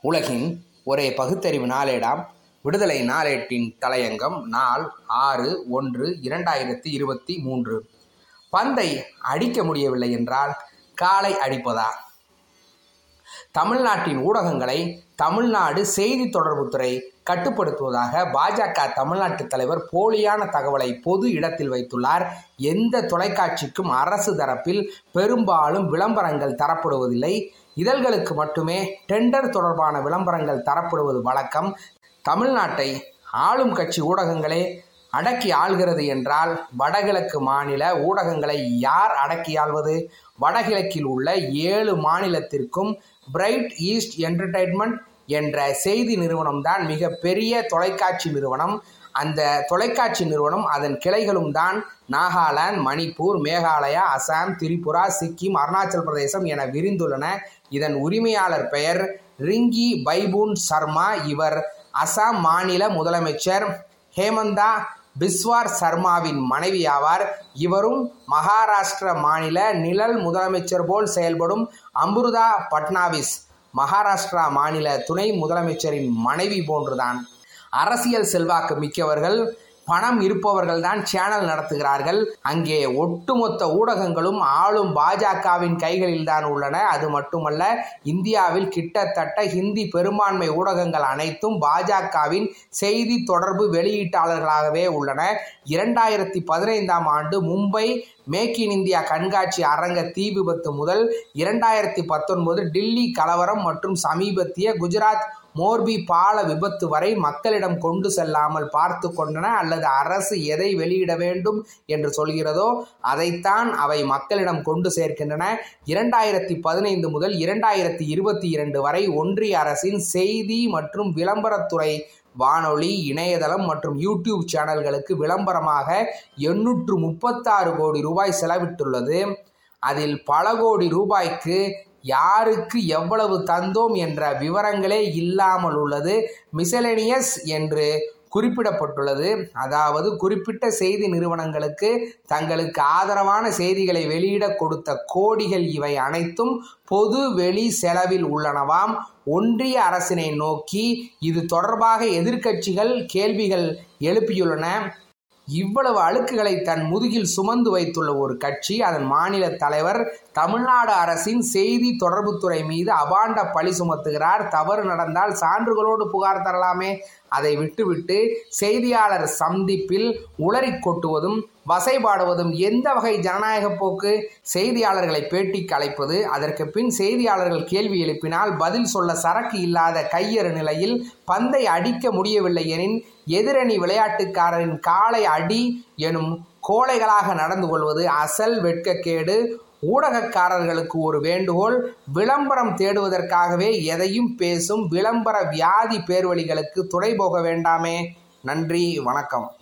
உலகின் ஒரே பகுத்தறிவு நாளேடாம். விடுதலை நாளேட்டின் தலையங்கம் நாள் ஆறு ஒன்று இரண்டாயிரத்தி இருபத்தி மூன்று. பந்தை அடிக்க முடியவில்லை என்றால் காலை அடிப்பதா? தமிழ்நாட்டின் ஊடகங்களை தமிழ்நாடு செய்தி தொடர்புத்துறை கட்டுப்படுத்துவதாக பாஜக தமிழ்நாட்டு தலைவர் போலியான தகவலை பொது இடத்தில் வைத்துள்ளார். எந்த தொலைக்காட்சிக்கும் அரசு தரப்பில் பெரும்பாலும் விளம்பரங்கள் தரப்படுவதில்லை. இதழ்களுக்கு மட்டுமே டெண்டர் தொடர்பான விளம்பரங்கள் தரப்படுவது வழக்கம். தமிழ்நாட்டை ஆளும் கட்சி ஊடகங்களே அடக்கி ஆள்கிறது என்றால் வடகிழக்கு மாநில ஊடகங்களை யார் அடக்கி ஆள்வது? வடகிழக்கில் உள்ள ஏழு மாநிலத்திற்கும் பிரைட் ஈஸ்ட் என்டர்டைன்மெண்ட் என்ற செய்தி நிறுவனம் தான் மிக பெரிய தொலைக்காட்சி நிறுவனம். அந்த தொலைக்காட்சி நிறுவனம் அதன் கிளைகளும் தான் நாகாலாந்து மணிப்பூர் மேகாலயா அசாம் திரிபுரா சிக்கிம் அருணாச்சல் பிரதேசம் என விரிந்துள்ளன. இதன் உரிமையாளர் பெயர் ரிங்கி பைபூன் சர்மா. இவர் அசாம் மாநில முதலமைச்சர் ஹேமந்தா பிஸ்வார் சர்மாவின் மனைவி ஆவார். இவரும் மகாராஷ்டிர மாநில நிழல் முதலமைச்சர் போல் செயல்படும் அம்ருதா பட்னாவிஸ் மகாராஷ்டிரா மாநில துணை முதலமைச்சரின் மனைவி போன்றுதான். அரசியல் செல்வாக்கு மிக்கவர்கள் பணம் இருப்பவர்கள் தான் சேனல் நடத்துகிறார்கள். அங்கே ஒட்டுமொத்த ஊடகங்களும் ஆளும் பாஜகவின் கைகளில் தான் உள்ளன. அது மட்டுமல்ல இந்தியாவில் கிட்டத்தட்ட ஹிந்தி பெரும்பான்மை ஊடகங்கள் அனைத்தும் பாஜகவின் செய்தி தொடர்பு வெளியீட்டாளர்களாகவே உள்ளன. இரண்டாயிரத்தி பதினைந்தாம் ஆண்டு மும்பை மேக் இன் இந்தியா கண்காட்சி அரங்க தீ விபத்து முதல் இரண்டாயிரத்தி பத்தொன்பது டில்லி கலவரம் மற்றும் சமீபத்திய குஜராத் மோர்பி பால விபத்து வரை மக்களிடம் கொண்டு செல்லாமல் பார்த்து கொண்டன அல்லது அரசு எதை வெளியிட வேண்டும் என்று சொல்கிறதோ அதைத்தான் அவை மக்களிடம் கொண்டு சேர்க்கின்றன. இரண்டாயிரத்தி பதினைந்து முதல் இரண்டாயிரத்தி இருபத்தி இரண்டு வரை ஒன்றிய அரசின் செய்தி மற்றும் விளம்பரத்துறை வானொலி இணையதளம் மற்றும் யூடியூப் சேனல்களுக்கு விளம்பரமாக எண்ணூற்று முப்பத்தாறு கோடி ரூபாய் செலவிட்டுள்ளது. அதில் பல கோடி ரூபாய்க்கு யாருக்கு எவ்வளவு தந்தோம் என்ற விவரங்களே இல்லாமல் உள்ளது. மிசலேனியஸ் என்று குறிப்பிடப்பட்டுள்ளது. அதாவது குறிப்பிட்ட செய்தி நிறுவனங்களுக்கு தங்களுக்கு ஆதரவான செய்திகளை வெளியிட கொடுத்த கோடிகள் இவை அனைத்தும் பொது வெளி செலவில் உள்ளனவாம். ஒன்றிய அரசினை நோக்கி இது தொடர்பாக எதிர்க்கட்சிகள் கேள்விகள் எழுப்பியுள்ளன. இவ்வளவு அழுக்குகளை தன் முதுகில் சுமந்து வைத்துள்ள ஒரு கட்சி அதன் மாநில தலைவர் தமிழ்நாடு அரசின் செய்தி தொடர்புத்துறை மீது அபாண்ட பழி சுமத்துகிறார். தவறு நடந்தால் சான்றுகளோடு புகார் தரலாமே. அதை விட்டுவிட்டு செய்தியாளர் சந்திப்பில் உளறி கொட்டுவதும் வசைபாடுவதும் எந்த வகை ஜனநாயக போக்கு? செய்தியாளர்களை பேட்டிக்கு அழைப்பது. அதற்கு பின் செய்தியாளர்கள் கேள்வி எழுப்பினால் பதில் சொல்ல சரக்கு இல்லாத கையறு நிலையில் பந்தை அடிக்க முடியவில்லை எனின் எதிரணி விளையாட்டுக்காரரின் காலை அடி எனும் கோழைகளாக நடந்து கொள்வது அசல் வெட்கக்கேடு. ஊடகக்காரர்களுக்கு ஒரு வேண்டுகோள் விளம்பரம் தேடுவதற்காகவே எதையும் பேசும் விளம்பர வியாதி பேர்வழிகளுக்கு துணை போக வேண்டாமே. நன்றி வணக்கம்.